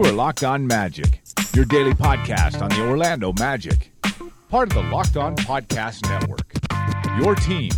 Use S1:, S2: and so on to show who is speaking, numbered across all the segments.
S1: You are Locked On Magic, your daily podcast on the Orlando Magic, part of the Locked On Podcast Network. Your team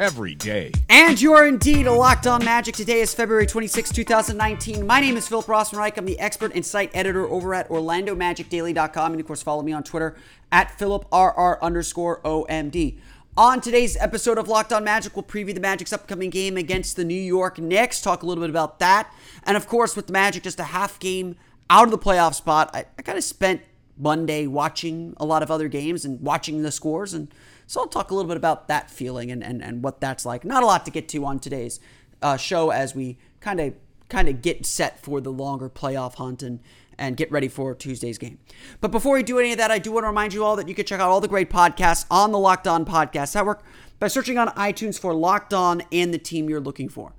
S1: every day.
S2: And you are indeed a locked on magic. Today is February 26, 2019. My name is Philip Rossman-Reich. I'm the expert and site editor over at OrlandoMagicDaily.com. And of course, follow me on Twitter at PhilipRR underscore OMD. On today's episode of Locked On Magic, we'll preview the Magic's upcoming game against the New York Knicks, talk a little bit about that. And of course, with the Magic just a half game out of the playoff spot, I, I kind of spent Monday watching a lot of other games and watching the scores. And so I'll talk a little bit about that feeling and, and, and what that's like. Not a lot to get to on today's uh, show as we kind of kind of get set for the longer playoff hunt and and get ready for Tuesday's game. But before we do any of that, I do want to remind you all that you can check out all the great podcasts on the Locked On Podcast Network by searching on iTunes for Locked On and the team you're looking for.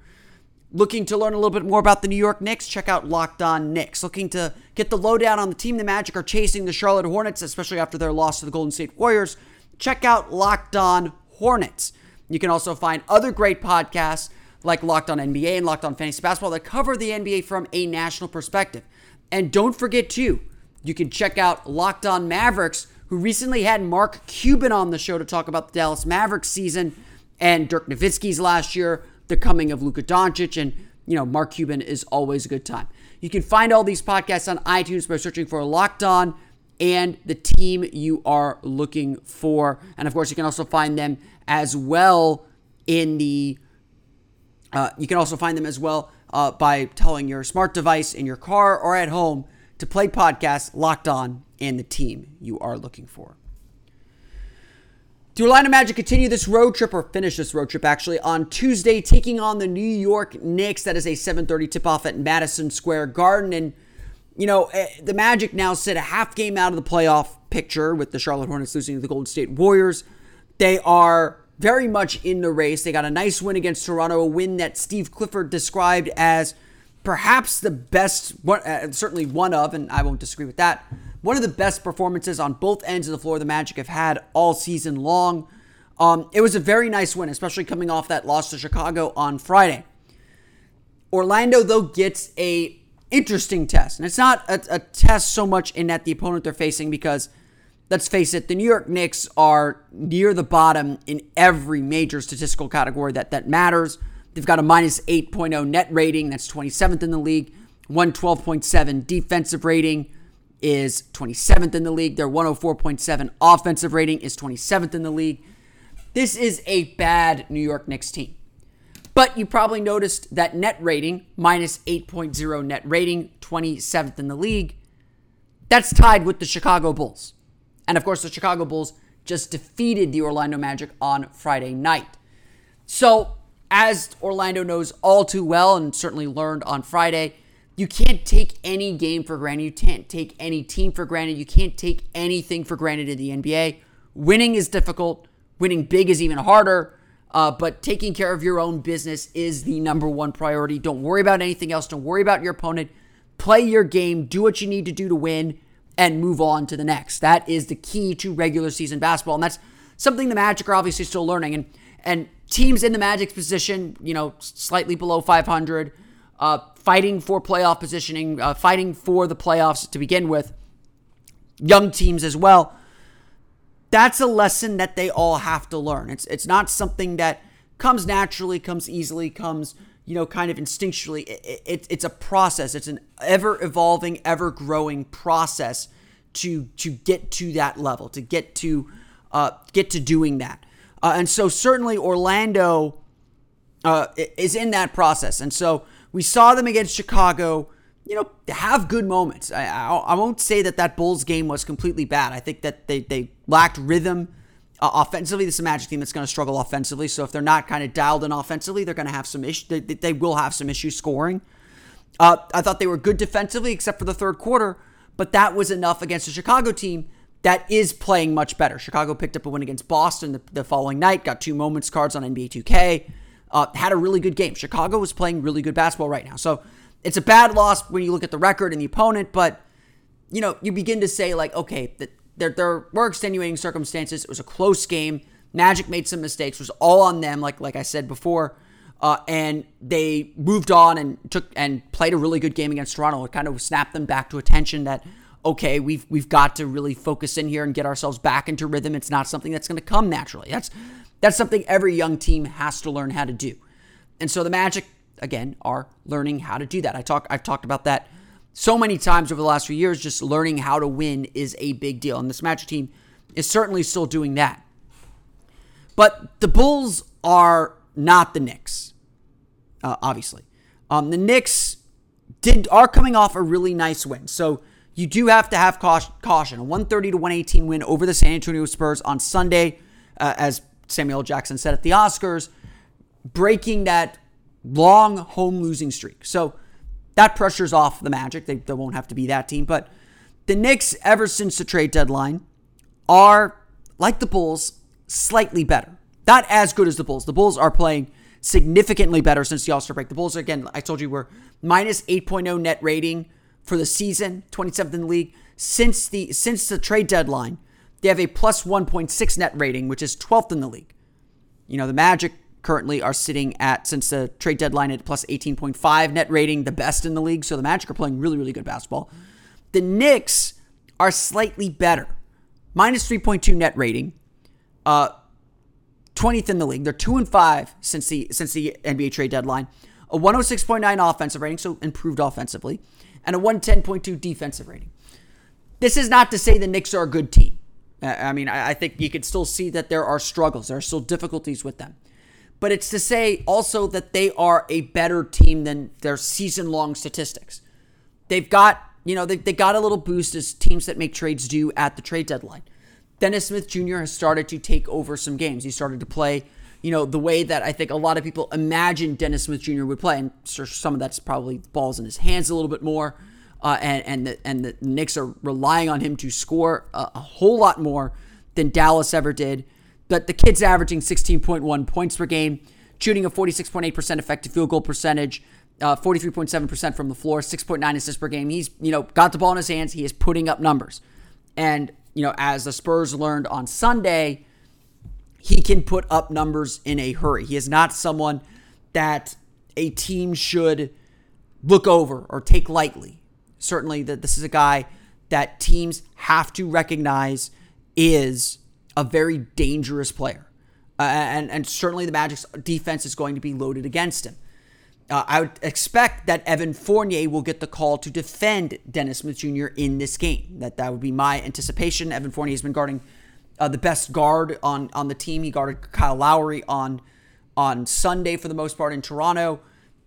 S2: Looking to learn a little bit more about the New York Knicks? Check out Locked On Knicks. Looking to get the lowdown on the team the Magic are chasing the Charlotte Hornets, especially after their loss to the Golden State Warriors? Check out Locked On Hornets. You can also find other great podcasts like Locked On NBA and Locked On Fantasy Basketball that cover the NBA from a national perspective. And don't forget, too, you can check out Locked On Mavericks, who recently had Mark Cuban on the show to talk about the Dallas Mavericks season and Dirk Nowitzki's last year, the coming of Luka Doncic, and you know Mark Cuban is always a good time. You can find all these podcasts on iTunes by searching for Locked On and the team you are looking for, and of course you can also find them as well in the. Uh, you can also find them as well uh, by telling your smart device in your car or at home to play podcasts Locked On and the team you are looking for. The Orlando Magic continue this road trip, or finish this road trip actually, on Tuesday, taking on the New York Knicks. That is a 7:30 tip-off at Madison Square Garden, and you know eh, the Magic now sit a half game out of the playoff picture with the Charlotte Hornets losing to the Golden State Warriors. They are very much in the race. They got a nice win against Toronto, a win that Steve Clifford described as perhaps the best, uh, certainly one of, and I won't disagree with that one of the best performances on both ends of the floor the Magic have had all season long. Um, it was a very nice win, especially coming off that loss to Chicago on Friday. Orlando, though, gets a interesting test, and it's not a, a test so much in that the opponent they're facing because let's face it, the New York Knicks are near the bottom in every major statistical category that, that matters. They've got a minus 8.0 net rating, that's 27th in the league, 112.7 defensive rating, is 27th in the league. Their 104.7 offensive rating is 27th in the league. This is a bad New York Knicks team. But you probably noticed that net rating, minus 8.0 net rating, 27th in the league. That's tied with the Chicago Bulls. And of course, the Chicago Bulls just defeated the Orlando Magic on Friday night. So, as Orlando knows all too well and certainly learned on Friday, you can't take any game for granted. You can't take any team for granted. You can't take anything for granted in the NBA. Winning is difficult. Winning big is even harder. Uh, but taking care of your own business is the number one priority. Don't worry about anything else. Don't worry about your opponent. Play your game. Do what you need to do to win and move on to the next. That is the key to regular season basketball. And that's something the Magic are obviously still learning. And, and teams in the Magic's position, you know, slightly below 500, uh, fighting for playoff positioning, uh, fighting for the playoffs to begin with, young teams as well. That's a lesson that they all have to learn. It's it's not something that comes naturally, comes easily, comes you know kind of instinctually. It, it, it's a process. It's an ever evolving, ever growing process to to get to that level, to get to uh, get to doing that. Uh, and so certainly Orlando uh, is in that process, and so we saw them against Chicago, you know, have good moments. I, I, I won't say that that Bulls game was completely bad. I think that they, they lacked rhythm. Uh, offensively, this is a Magic team that's going to struggle offensively. So if they're not kind of dialed in offensively, they're going to have some issues. They, they, will have some issues scoring. Uh, I thought they were good defensively, except for the third quarter, but that was enough against a Chicago team that is playing much better. Chicago picked up a win against Boston the, the following night, got two moments cards on NBA 2K uh, had a really good game. Chicago was playing really good basketball right now. So it's a bad loss when you look at the record and the opponent, but you know, you begin to say like, okay, that there, there were extenuating circumstances. It was a close game. Magic made some mistakes. It was all on them, like like I said before. Uh, and they moved on and took and played a really good game against Toronto. It kind of snapped them back to attention that okay, we've we've got to really focus in here and get ourselves back into rhythm. It's not something that's going to come naturally. That's that's something every young team has to learn how to do. And so the Magic again are learning how to do that. I talk I've talked about that so many times over the last few years. Just learning how to win is a big deal, and this Magic team is certainly still doing that. But the Bulls are not the Knicks, uh, obviously. Um, the Knicks did are coming off a really nice win, so you do have to have caution. A 130 to 118 win over the San Antonio Spurs on Sunday, uh, as Samuel Jackson said at the Oscars, breaking that long home losing streak. So that pressure's off the Magic. They, they won't have to be that team. But the Knicks, ever since the trade deadline, are like the Bulls, slightly better. Not as good as the Bulls. The Bulls are playing significantly better since the All Star break. The Bulls, again, I told you, were minus 8.0 net rating for the season, 27th in the league. Since the since the trade deadline, they have a plus 1.6 net rating, which is 12th in the league. You know, the Magic currently are sitting at, since the trade deadline, at plus 18.5 net rating, the best in the league. So the Magic are playing really, really good basketball. The Knicks are slightly better, minus 3.2 net rating, uh, 20th in the league. They're two and five since the since the NBA trade deadline. A 106.9 offensive rating, so improved offensively, and a 110.2 defensive rating. This is not to say the Knicks are a good team. I mean, I think you can still see that there are struggles. There are still difficulties with them. But it's to say also that they are a better team than their season long statistics. They've got, you know, they, they got a little boost as teams that make trades do at the trade deadline. Dennis Smith Jr. has started to take over some games. He started to play, you know, the way that I think a lot of people imagine Dennis Smith Jr. would play. And some of that's probably balls in his hands a little bit more uh, and and the, and the Knicks are relying on him to score a, a whole lot more than Dallas ever did. But the kid's averaging 16.1 points per game, shooting a 46.8% effective field goal percentage, uh, 43.7% from the floor, 6.9 assists per game. He's you know got the ball in his hands. He is putting up numbers, and you know as the Spurs learned on Sunday, he can put up numbers in a hurry. He is not someone that a team should look over or take lightly certainly that this is a guy that teams have to recognize is a very dangerous player. Uh, and, and certainly the Magic's defense is going to be loaded against him. Uh, I would expect that Evan Fournier will get the call to defend Dennis Smith Jr. in this game. That that would be my anticipation. Evan Fournier has been guarding uh, the best guard on on the team. He guarded Kyle Lowry on on Sunday for the most part in Toronto.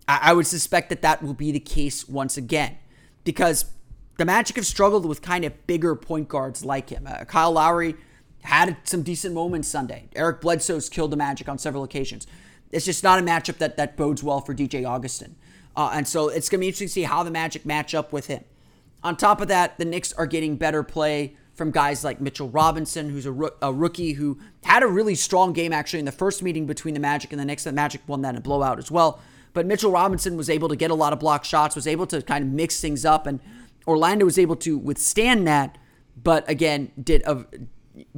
S2: I, I would suspect that that will be the case once again because the Magic have struggled with kind of bigger point guards like him. Uh, Kyle Lowry had some decent moments Sunday. Eric Bledsoe's killed the Magic on several occasions. It's just not a matchup that, that bodes well for DJ Augustin. Uh, and so it's going to be interesting to see how the Magic match up with him. On top of that, the Knicks are getting better play from guys like Mitchell Robinson, who's a, ro- a, rookie who had a really strong game actually in the first meeting between the Magic and the Knicks. The Magic won that in a blowout as well. But Mitchell Robinson was able to get a lot of block shots, was able to kind of mix things up, and Orlando was able to withstand that. But again, did a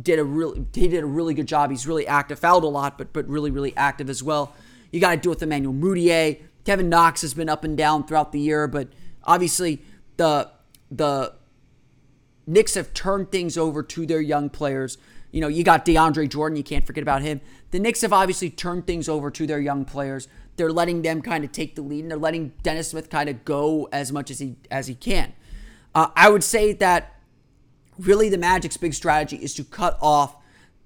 S2: did a really he did a really good job. He's really active, fouled a lot, but but really really active as well. You got to do with Emmanuel Mudiay. Kevin Knox has been up and down throughout the year, but obviously the the Knicks have turned things over to their young players. You know, you got DeAndre Jordan, you can't forget about him. The Knicks have obviously turned things over to their young players they're letting them kind of take the lead and they're letting Dennis Smith kind of go as much as he as he can. Uh, I would say that really the Magic's big strategy is to cut off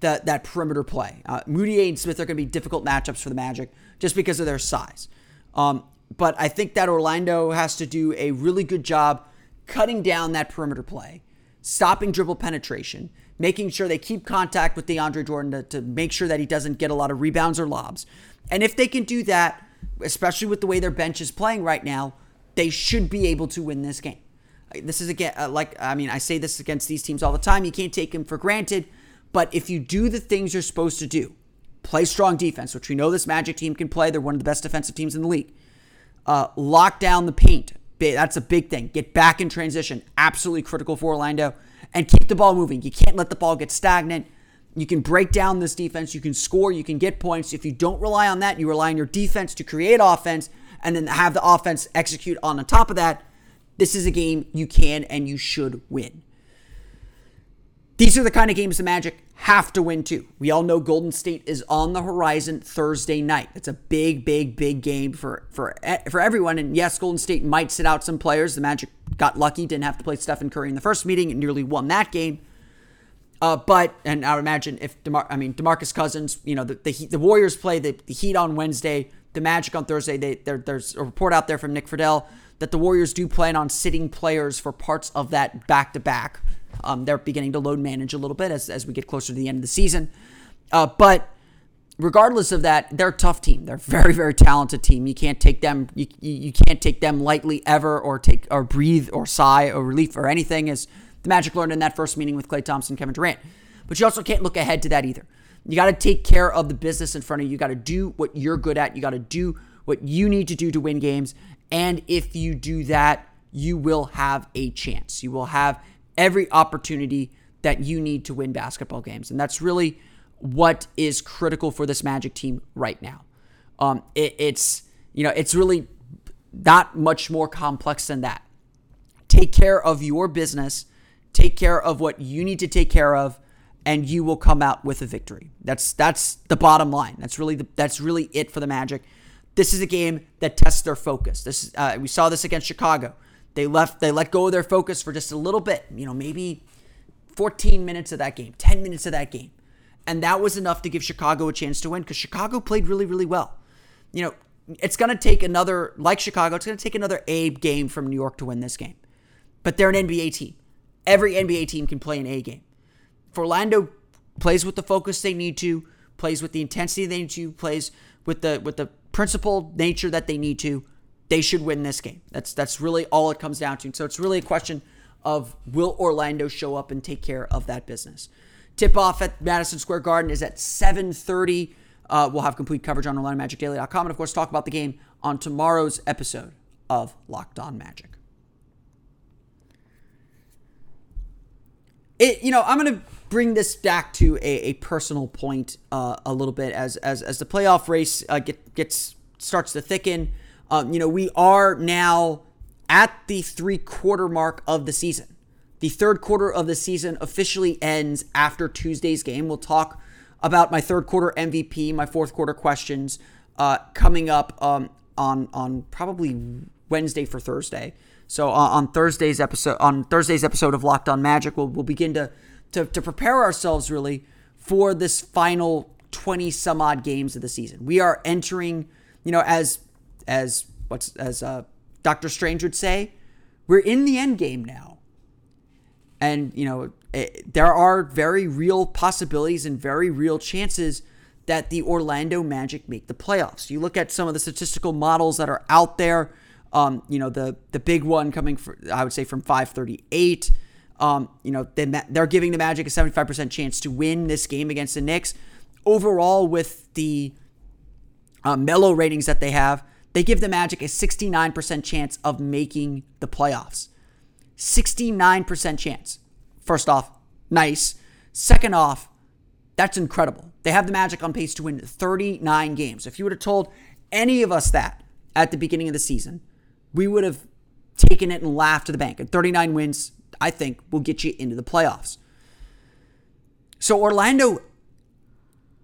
S2: that that perimeter play. Uh, and Smith are going to be difficult matchups for the Magic just because of their size. Um, but I think that Orlando has to do a really good job cutting down that perimeter play, stopping dribble penetration, making sure they keep contact with DeAndre Jordan to, to make sure that he doesn't get a lot of rebounds or lobs. And if they can do that, especially with the way their bench is playing right now, they should be able to win this game. This is again uh, like I mean I say this against these teams all the time. You can't take them for granted, but if you do the things you're supposed to do, play strong defense, which we know this Magic team can play. They're one of the best defensive teams in the league. Uh, lock down the paint. That's a big thing. Get back in transition. Absolutely critical for Orlando. And keep the ball moving. You can't let the ball get stagnant. You can break down this defense. You can score. You can get points. If you don't rely on that, you rely on your defense to create offense and then have the offense execute on the top of that. This is a game you can and you should win. These are the kind of games the Magic have to win too. We all know Golden State is on the horizon Thursday night. It's a big, big, big game for for for everyone. And yes, Golden State might sit out some players. The Magic got lucky, didn't have to play Stephen Curry in the first meeting, and nearly won that game. Uh, but and I would imagine if Demar- I mean Demarcus Cousins, you know the the, the Warriors play the, the Heat on Wednesday, the Magic on Thursday. They there's a report out there from Nick Friedell that the Warriors do plan on sitting players for parts of that back to back. They're beginning to load manage a little bit as, as we get closer to the end of the season. Uh, but regardless of that, they're a tough team. They're a very, very talented team. You can't take them. You, you can't take them lightly ever, or take or breathe or sigh or relief or anything. As the Magic learned in that first meeting with Klay Thompson, Kevin Durant. But you also can't look ahead to that either. You got to take care of the business in front of you. You got to do what you're good at. You got to do what you need to do to win games. And if you do that, you will have a chance. You will have every opportunity that you need to win basketball games. And that's really what is critical for this Magic team right now. Um, it, it's, you know, it's really not much more complex than that. Take care of your business, take care of what you need to take care of, and you will come out with a victory. That's that's the bottom line. That's really the, that's really it for the Magic. This is a game that tests their focus. This uh, we saw this against Chicago. They left they let go of their focus for just a little bit, you know, maybe 14 minutes of that game, 10 minutes of that game. And that was enough to give Chicago a chance to win because Chicago played really, really well. You know, it's going to take another, like Chicago, it's going to take another A game from New York to win this game. But they're an NBA team. Every NBA team can play an A game. If Orlando plays with the focus they need to, plays with the intensity they need to, plays with the with the principled nature that they need to, they should win this game. That's that's really all it comes down to. So it's really a question of will Orlando show up and take care of that business. Tip off at Madison Square Garden is at 7:30. Uh, we'll have complete coverage on OrlandoMagicDaily.com and of course talk about the game on tomorrow's episode of Locked On Magic. It, you know, I'm gonna bring this back to a, a personal point uh, a little bit as as as the playoff race uh, get, gets starts to thicken. Um, you know, we are now at the three quarter mark of the season. The third quarter of the season officially ends after Tuesday's game. We'll talk about my third quarter MVP, my fourth quarter questions uh, coming up um, on on probably Wednesday for Thursday. So uh, on Thursday's episode on Thursday's episode of Locked On Magic, we'll, we'll begin to, to to prepare ourselves really for this final 20 some odd games of the season. We are entering, you know, as as what's as uh, Doctor Strange would say, we're in the end game now, and you know it, there are very real possibilities and very real chances that the Orlando Magic make the playoffs. You look at some of the statistical models that are out there. Um, you know the the big one coming from I would say from 538. Um, you know they, they're giving the Magic a 75% chance to win this game against the Knicks. Overall, with the uh, Melo ratings that they have, they give the Magic a 69% chance of making the playoffs. 69% chance. First off, nice. Second off, that's incredible. They have the Magic on pace to win 39 games. If you would have told any of us that at the beginning of the season, we would have taken it and laughed to the bank. And 39 wins, I think, will get you into the playoffs. So Orlando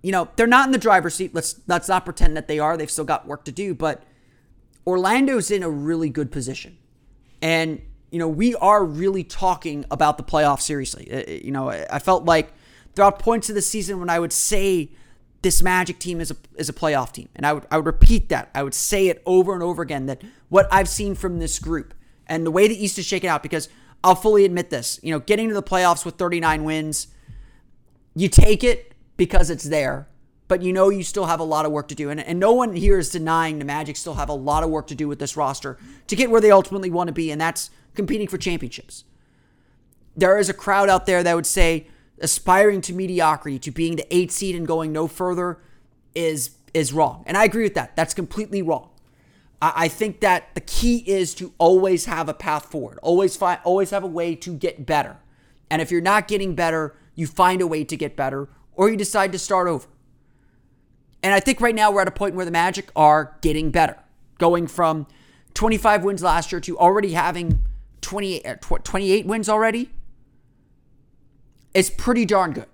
S2: you know, they're not in the driver's seat. Let's let's not pretend that they are. They've still got work to do, but Orlando's in a really good position. And, you know, we are really talking about the playoff seriously. Uh, uh, you know, I felt like throughout points of the season when I would say this Magic team is a is a playoff team, and I would I would repeat that. I would say it over and over again that what I've seen from this group and the way the East is shaken out because I'll fully admit this, you know, getting to the playoffs with 39 wins, you take it because it's there but you know you still have a lot of work to do. And, and no one here is denying the Magic still have a lot of work to do with this roster to get where they ultimately want to be, and that's competing for championships. There is a crowd out there that would say aspiring to mediocrity, to being the eight seed and going no further, is is wrong. And I agree with that. That's completely wrong. I, I think that the key is to always have a path forward. Always find always have a way to get better. And if you're not getting better, you find a way to get better or you decide to start over. And I think right now we're at a point where the Magic are getting better, going from 25 wins last year to already having 28, uh, 28 wins already. It's pretty darn good.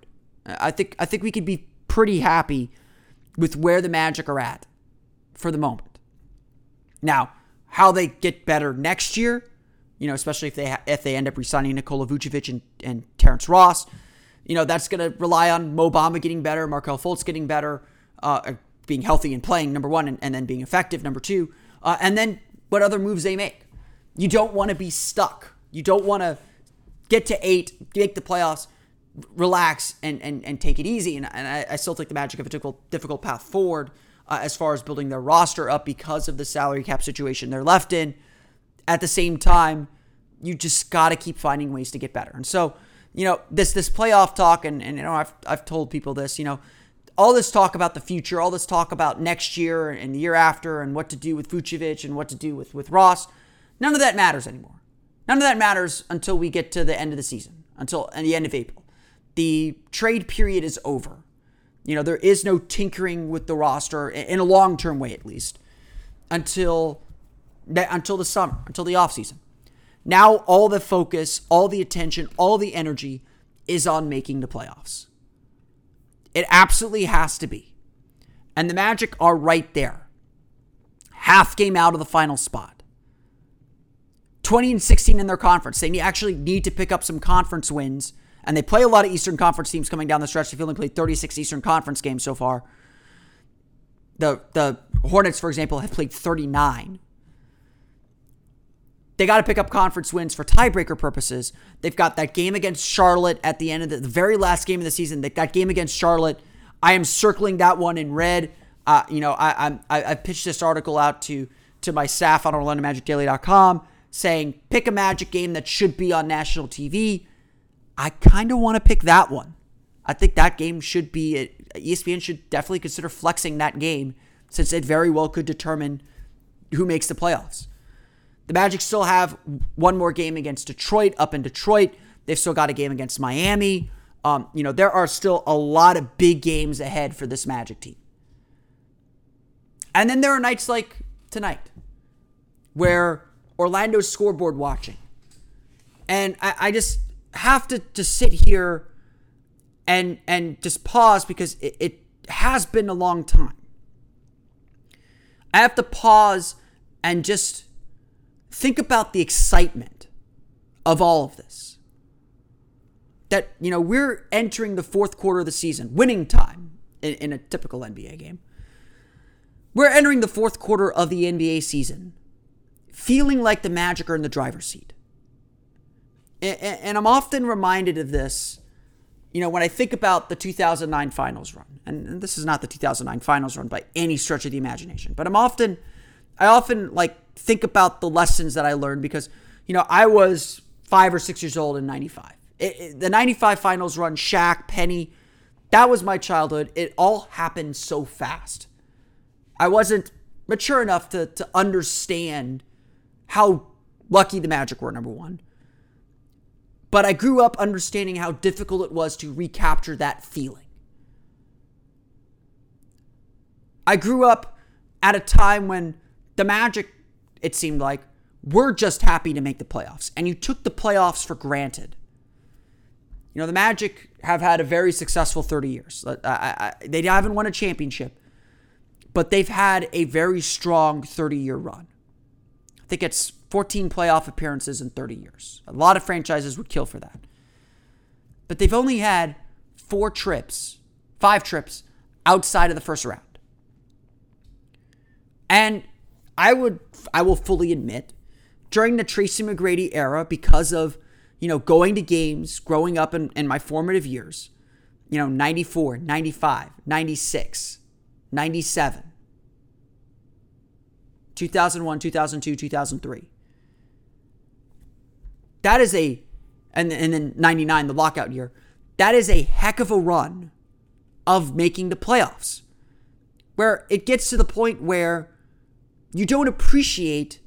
S2: I think I think we could be pretty happy with where the Magic are at for the moment. Now, how they get better next year, you know, especially if they ha- if they end up resigning Nikola Vucevic and, and Terrence Ross, you know, that's going to rely on Mo Bamba getting better, Markelle Fultz getting better, uh, being healthy and playing, number one, and, and then being effective, number two, uh, and then what other moves they make. You don't want to be stuck. You don't want to get to eight, make the playoffs, relax, and and, and take it easy. And, and I, I still think the Magic have a difficult, difficult path forward uh, as far as building their roster up because of the salary cap situation they're left in. At the same time, you just got to keep finding ways to get better. And so, you know, this this playoff talk, and, and you know, I've, I've told people this, you know, all this talk about the future, all this talk about next year and the year after, and what to do with Vucevic and what to do with, with Ross, none of that matters anymore. None of that matters until we get to the end of the season, until the end of April. The trade period is over. You know, there is no tinkering with the roster in a long term way, at least, until until the summer, until the offseason. Now, all the focus, all the attention, all the energy is on making the playoffs. It absolutely has to be. And the Magic are right there. Half game out of the final spot. 20 and 16 in their conference. They actually need to pick up some conference wins and they play a lot of Eastern Conference teams coming down the stretch. They've only played 36 Eastern Conference games so far. The the Hornets, for example, have played 39. They got to pick up conference wins for tiebreaker purposes. They've got that game against Charlotte at the end of the, the very last game of the season. That that game against Charlotte, I am circling that one in red. Uh, you know, I, I, I pitched this article out to to my staff on OrlandoMagicDaily.com saying pick a Magic game that should be on national TV. I kind of want to pick that one. I think that game should be, ESPN should definitely consider flexing that game since it very well could determine who makes the playoffs. The Magic still have one more game against Detroit up in Detroit. They've still got a game against Miami. Um, you know, there are still a lot of big games ahead for this Magic team. And then there are nights like tonight where Orlando's scoreboard watching. And I, I just, have to just sit here and and just pause because it, it has been a long time. I have to pause and just think about the excitement of all of this. That, you know, we're entering the fourth quarter of the season, winning time in, in a typical NBA game. We're entering the fourth quarter of the NBA season, feeling like the Magic are in the driver's seat and I'm often reminded of this, you know, when I think about the 2009 finals run. And this is not the 2009 finals run by any stretch of the imagination, but I'm often, I often like think about the lessons that I learned because, you know, I was five or six years old in 95. It, it, the 95 finals run, Shaq, Penny, that was my childhood. It all happened so fast. I wasn't mature enough to, to understand how lucky the Magic were, number one. But I grew up understanding how difficult it was to recapture that feeling. I grew up at a time when the Magic, it seemed like, were just happy to make the playoffs, and you took the playoffs for granted. You know, the Magic have had a very successful 30 years. I, I, they haven't won a championship, but they've had a very strong 30 year run. I think it's 14 playoff appearances in 30 years. A lot of franchises would kill for that. But they've only had four trips, five trips outside of the first round. And I would I will fully admit during the Tracy McGrady era because of you know going to games growing up in, in my formative years you know 94 95 96 97 2001 2002 2003 that is a, and, and then 99, the lockout year, that is a heck of a run of making the playoffs. Where it gets to the point where you don't appreciate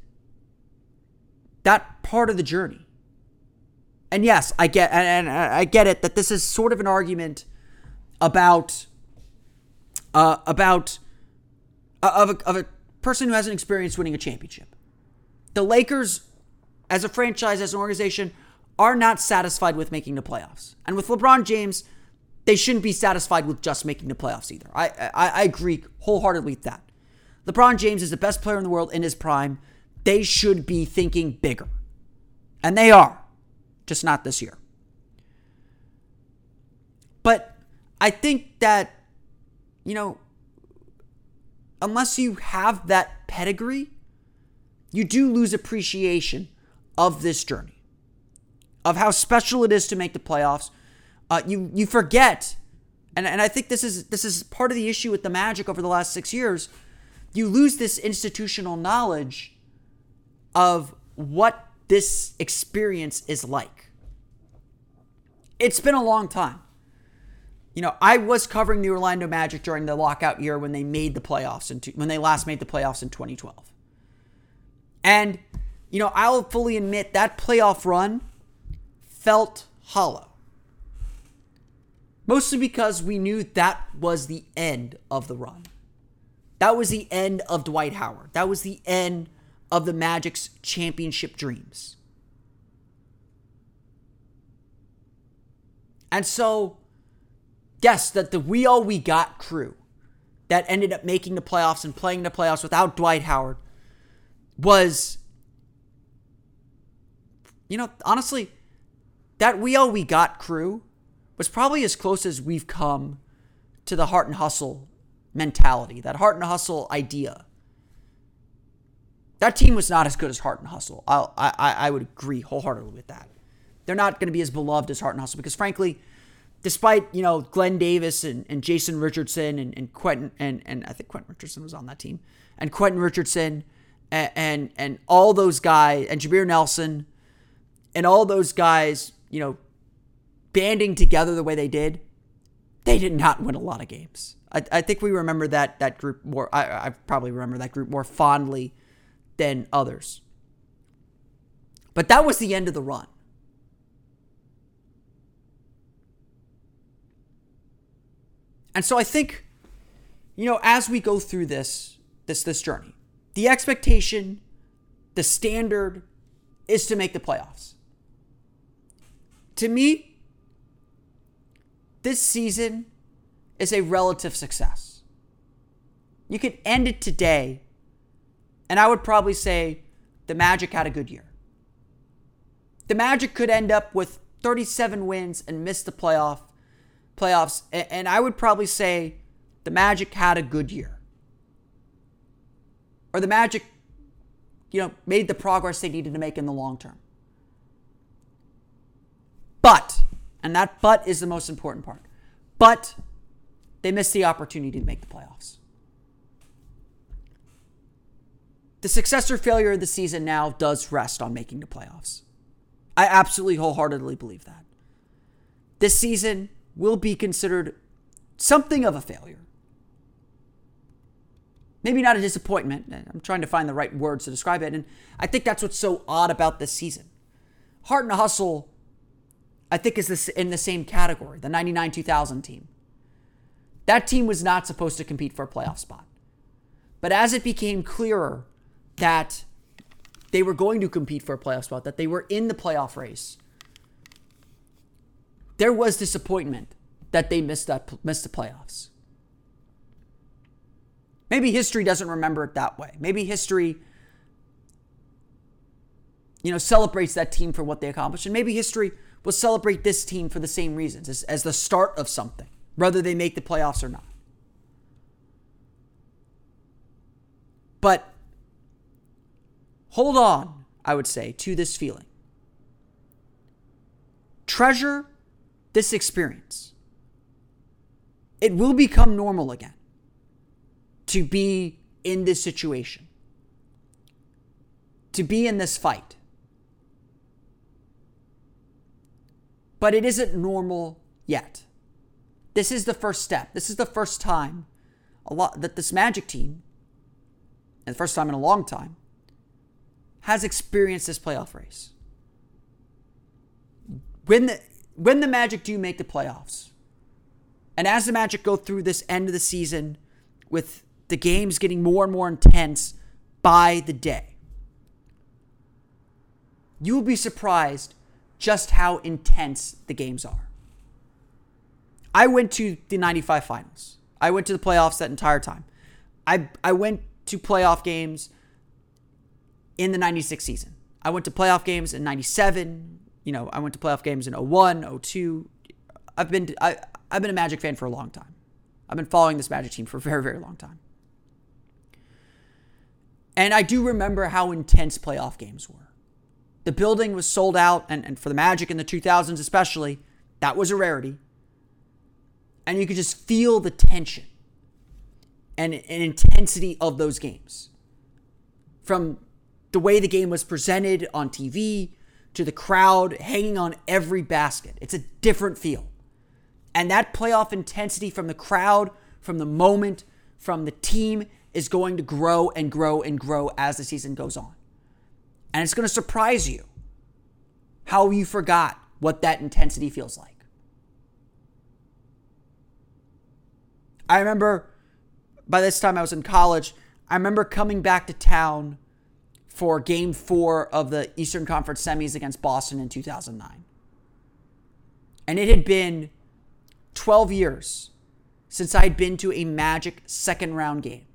S2: that part of the journey. And yes, I get and I get it that this is sort of an argument about uh, about uh, of a, of a person who hasn't experienced winning a championship. The Lakers, as a franchise, as an organization, are not satisfied with making the playoffs. And with LeBron James, they shouldn't be satisfied with just making the playoffs either. I, I, I agree wholeheartedly with that. LeBron James is the best player in the world in his prime. They should be thinking bigger. And they are, just not this year. But I think that, you know, unless you have that pedigree, you do lose appreciation of this journey, of how special it is to make the playoffs. Uh, you you forget, and, and I think this is this is part of the issue with the Magic over the last six years. You lose this institutional knowledge of what this experience is like. It's been a long time. You know, I was covering the Orlando Magic during the lockout year when they made the playoffs and when they last made the playoffs in 2012. And you know, I'll fully admit that playoff run felt hollow. Mostly because we knew that was the end of the run. That was the end of Dwight Howard. That was the end of the Magic's championship dreams. And so, yes, that the We All We Got crew that ended up making the playoffs and playing the playoffs without Dwight Howard was, you know, honestly, that We All We Got crew was probably as close as we've come to the heart and hustle mentality, that heart and hustle idea that team was not as good as Heart and Hustle. I'll, i I would agree wholeheartedly with that. They're not going to be as beloved as Heart and Hustle because, frankly, despite you know Glen Davis and, and Jason Richardson and, and Quentin and, and I think Quentin Richardson was on that team and Quentin Richardson and, and and all those guys and Jameer Nelson and all those guys, you know, banding together the way they did, they did not win a lot of games. I, I think we remember that that group more. I, I probably remember that group more fondly than others. But that was the end of the run. And so I think, you know, as we go through this this this journey, the expectation, the standard is to make the playoffs. To me, this season is a relative success. You could end it today and I would probably say the Magic had a good year. The Magic could end up with 37 wins and miss the playoff playoffs and I would probably say the Magic had a good year. Or the Magic you know made the progress they needed to make in the long term. But and that but is the most important part. But they missed the opportunity to make the playoffs. the success or failure of the season now does rest on making the playoffs. I absolutely wholeheartedly believe that. This season will be considered something of a failure. Maybe not a disappointment. I'm trying to find the right words to describe it. And I think that's what's so odd about this season. Heart and Hustle, I think, is this in the same category, the 99 2000 team. That team was not supposed to compete for a playoff spot. But as it became clearer that they were going to compete for a playoff spot, that they were in the playoff race. There was disappointment that they missed that missed the playoffs. Maybe history doesn't remember it that way. Maybe history you know celebrates that team for what they accomplished and maybe history will celebrate this team for the same reasons as, as the start of something whether they make the playoffs or not. But hold on, I would say, to this feeling. Treasure this experience. It will become normal again to be in this situation, to be in this fight. But it isn't normal yet. This is the first step. This is the first time a lot that this Magic team, and the first time in a long time, has experienced this playoff race. When the when the Magic do make the playoffs, And as the Magic go through this end of the season with the games getting more and more intense by the day, you will be surprised just how intense the games are. I went to the 95 finals. I went to the playoffs that entire time. I, I went to playoff games in the 96 season. I went to playoff games in 97. You know, I went to playoff games in 01, 02. I've been I, I've been a Magic fan for a long time. I've been following this Magic team for a very, very long time. And I do remember how intense playoff games were. The building was sold out, and, and for the Magic in the 2000s especially, that was a rarity. And you could just feel the tension and, and intensity of those games. From the way the game was presented on TV to the crowd hanging on every basket. It's a different feel. And that playoff intensity from the crowd, from the moment, from the team is going to grow and grow and grow as the season goes on. And it's going to surprise you how you forgot what that intensity feels like. I remember by this time I was in college, I remember coming back to town for game four of the Eastern Conference semis against Boston in 2009. And it had been 12 years since I'd been to a Magic second round game.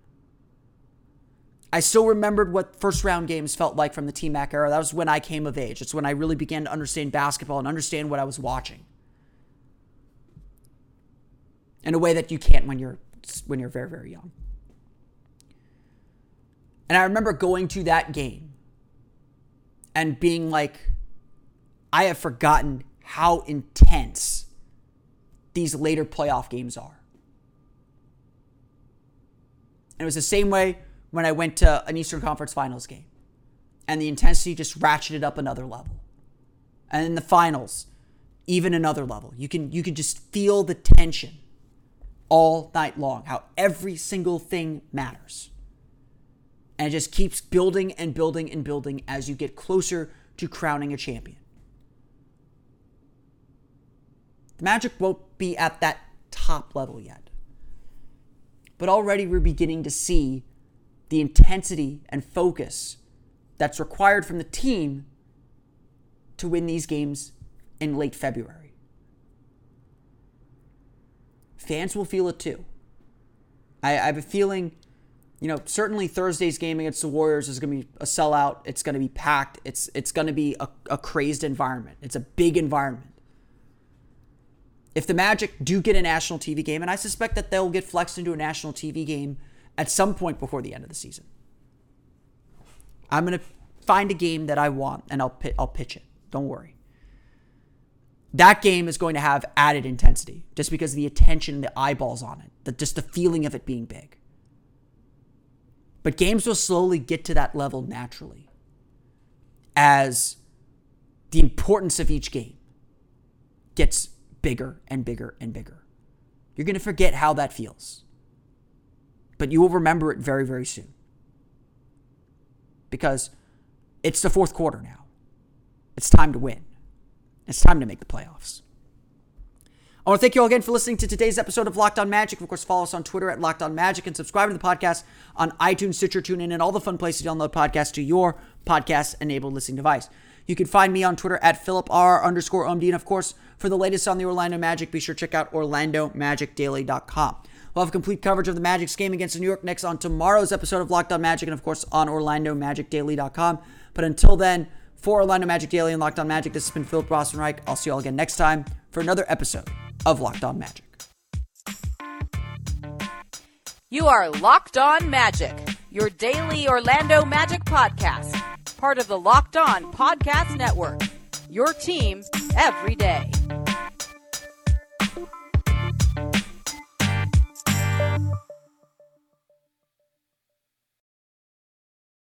S2: I still remembered what first round games felt like from the T Mac era. That was when I came of age. It's when I really began to understand basketball and understand what I was watching. In a way that you can't when you're when you're very, very young. And I remember going to that game and being like, I have forgotten how intense these later playoff games are. And it was the same way when I went to an Eastern Conference Finals game. And the intensity just ratcheted up another level. And in the finals, even another level. You can you can just feel the tension all night long, how every single thing matters. And it just keeps building and building and building as you get closer to crowning a champion. The Magic won't be at that top level yet. But already we're beginning to see the intensity and focus that's required from the team to win these games in late February. Fans will feel it too. I, I have a feeling, you know, certainly Thursday's game against the Warriors is going to be a sellout. It's going to be packed. It's it's going to be a, a crazed environment. It's a big environment if the Magic do get a national TV game, and I suspect that they'll get flexed into a national TV game at some point before the end of the season, I'm going to find a game that I want and I'll I'll pitch it. Don't worry. That game is going to have added intensity just because of the attention and the eyeballs on it, the, just the feeling of it being big. But games will slowly get to that level naturally as the importance of each game gets bigger and bigger and bigger. You're going to forget how that feels. But you will remember it very, very soon. Because it's the fourth quarter now. It's time to win. It's time to make the playoffs. I want to thank you all again for listening to today's episode of Locked On Magic. Of course, follow us on Twitter at Locked On Magic and subscribe to the podcast on iTunes, Stitcher, TuneIn, and all the fun places to download podcasts to your podcast-enabled listening device. You can find me on Twitter at PhilipR underscore OMD. And of course, for the latest on the Orlando Magic, be sure to check out OrlandoMagicDaily.com. We'll have complete coverage of the Magic's game against the New York Knicks on tomorrow's episode of Locked On Magic and, of course, on OrlandoMagicDaily.com. But until then, for Orlando Magic Daily and Locked On Magic, this has been Philip Rossman-Reich. I'll see you all again next time for another episode of Locked On Magic.
S3: You are Locked On Magic, your daily Orlando Magic podcast part of the Locked On Podcast Network. Your team every day.